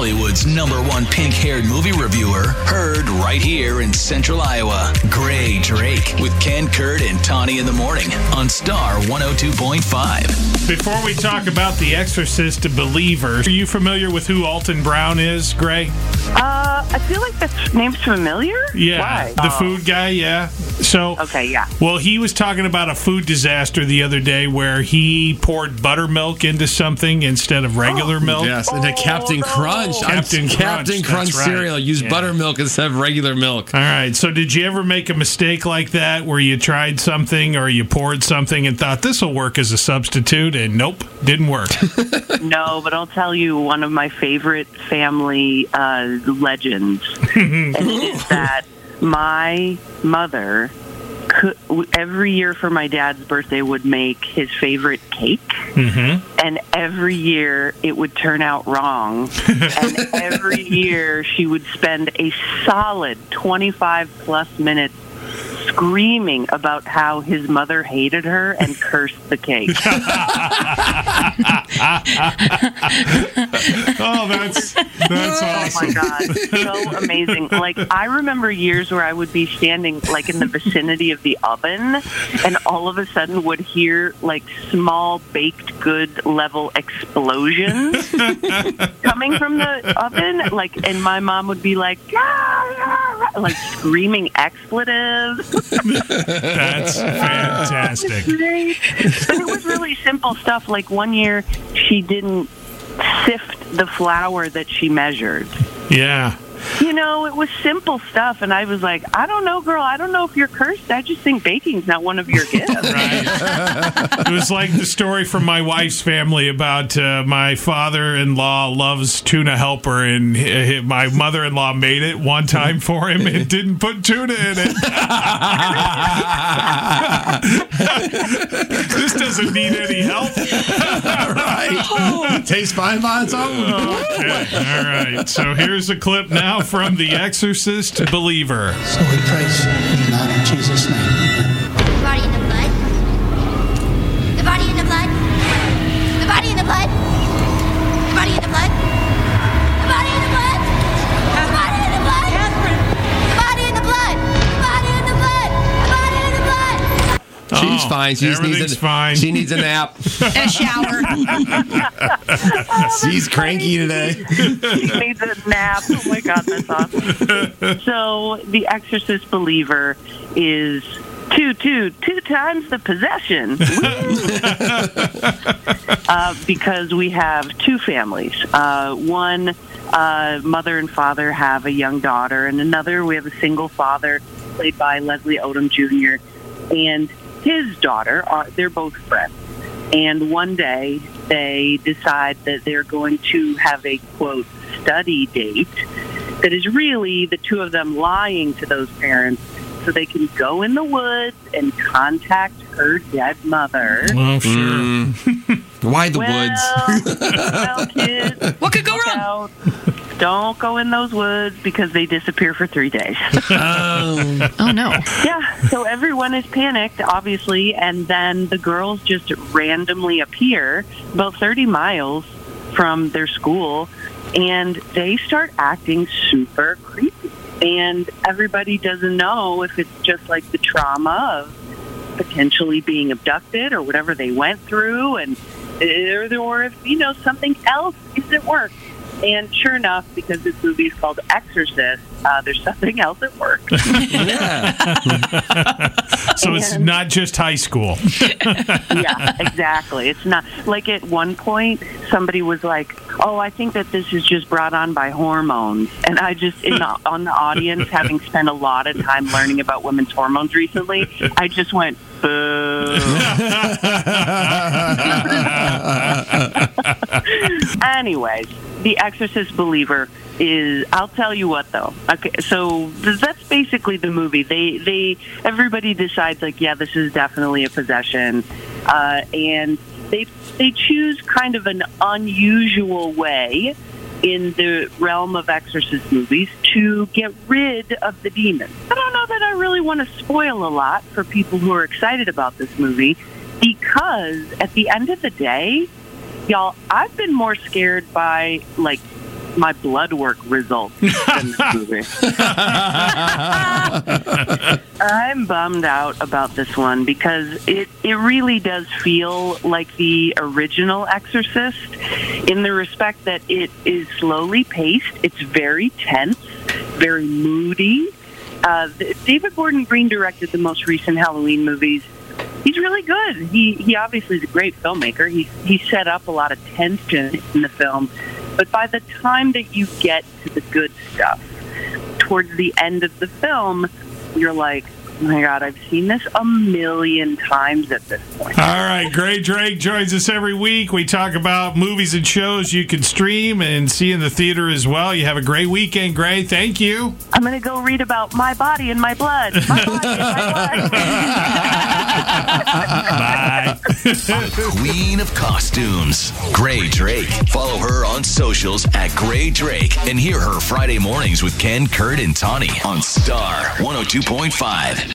Hollywood's number one pink haired movie reviewer, heard right here in central Iowa. Grae Drake with Ken Kurt and Tawny in the morning on Star 102.5. Before we talk about The Exorcist, believers, are you familiar with who Alton Brown is, Grae? Uh, I feel like that name's familiar. Yeah, Why? the Oh, food guy. Yeah. So Okay, yeah. Well, he was talking about a food disaster the other day where he poured buttermilk into something instead of regular Oh. milk. Yes, and a Captain no. Crunch. I'm- Captain Crunch, Captain Crunch that's right. cereal. Use Yeah. buttermilk instead of regular milk. All right. So, did you ever make a mistake like that where you tried something or you poured something and thought this will work as a substitute, and nope, didn't work? No, but I'll tell you one of my favorite family uh, legends is that my mother could, every year for my dad's birthday would make his favorite cake. And every year it would turn out wrong. And every year she would spend a solid 25 plus minutes screaming about how his mother hated her and cursed the cake oh, that's that's Oh awesome. my god, so amazing! Like I remember years where I would be standing like in the vicinity of the oven, and all of a sudden would hear like small baked good level explosions coming from the oven. Like, and my mom would be like, "Ah, ah, ah," like screaming expletives. That's fantastic. But it was really simple stuff. Like one year, she didn't sift the flour that she measured. Yeah. You know, it was simple stuff, and I was like, I don't know, girl. I don't know if you're cursed. I just think baking's not one of your gifts. Right. It was like the story from my wife's family about uh, my father-in-law loves tuna helper, and hi- hi- my mother-in-law made it one time for him and didn't put tuna in it. this doesn't need any help. right. Tastes fine by its own. Okay. All right. So here's a clip now from The Exorcist Believer. So we praise you now in Jesus' name. Fine. She just needs everything's a, fine. She needs a nap. A shower. She's cranky today. she needs a nap. Oh my god, that's awesome. So the Exorcist believer is two, two, two times the possession. uh, because we have two families. Uh, one uh, mother and father have a young daughter, and another we have a single father played by Leslie Odom Jr. and his daughter. Are, they're both friends. And one day they decide that they're going to have a quote study date that is really the two of them lying to those parents so they can go in the woods and contact her dead mother. Oh, sure. Hmm. Why the well, woods? well, kids, What could go wrong? out. Don't go in those woods because they disappear for three days. Oh. oh no. Yeah, so everyone is panicked, obviously, and then the girls just randomly appear about 30 miles from their school, and they start acting super creepy. And everybody doesn't know if it's just like the trauma of potentially being abducted or whatever they went through, and eh, or, or if you know something else is at work. And sure enough, because this movie is called Exorcist, uh, there's something else at work. So it's not just high school. yeah, exactly. It's not like at one point somebody was like, "Oh, I think that this is just brought on by hormones," and I just in the, on the audience, having spent a lot of time learning about women's hormones recently, I just went, "Boo." Anyways, the Exorcist believer is. I'll tell you what, though. Okay, so that's basically the movie. They they everybody decides like, yeah, this is definitely a possession, uh, and they they choose kind of an unusual way in the realm of exorcist movies to get rid of the demon. I don't know that I really want to spoil a lot for people who are excited about this movie because at the end of the day, y'all, I've been more scared by like my blood work results in this movie. I'm bummed out about this one because it, it really does feel like the original Exorcist in the respect that it is slowly paced. It's very tense, very moody. Uh, David Gordon Green directed the most recent Halloween movies. He's really good. He he obviously is a great filmmaker. He he set up a lot of tension in the film, but by the time that you get to the good stuff, towards the end of the film, you're like, oh my god, I've seen this a million times at this point. All right, Grae Drake joins us every week. We talk about movies and shows you can stream and see in the theater as well. You have a great weekend, Grae. Thank you. I'm gonna go read about my body and my blood. My body and my blood. Bye. Queen of costumes, Grae Drake. Follow her on socials at Grae Drake and hear her Friday mornings with Ken, Kurt, and Tawny on Star 102.5.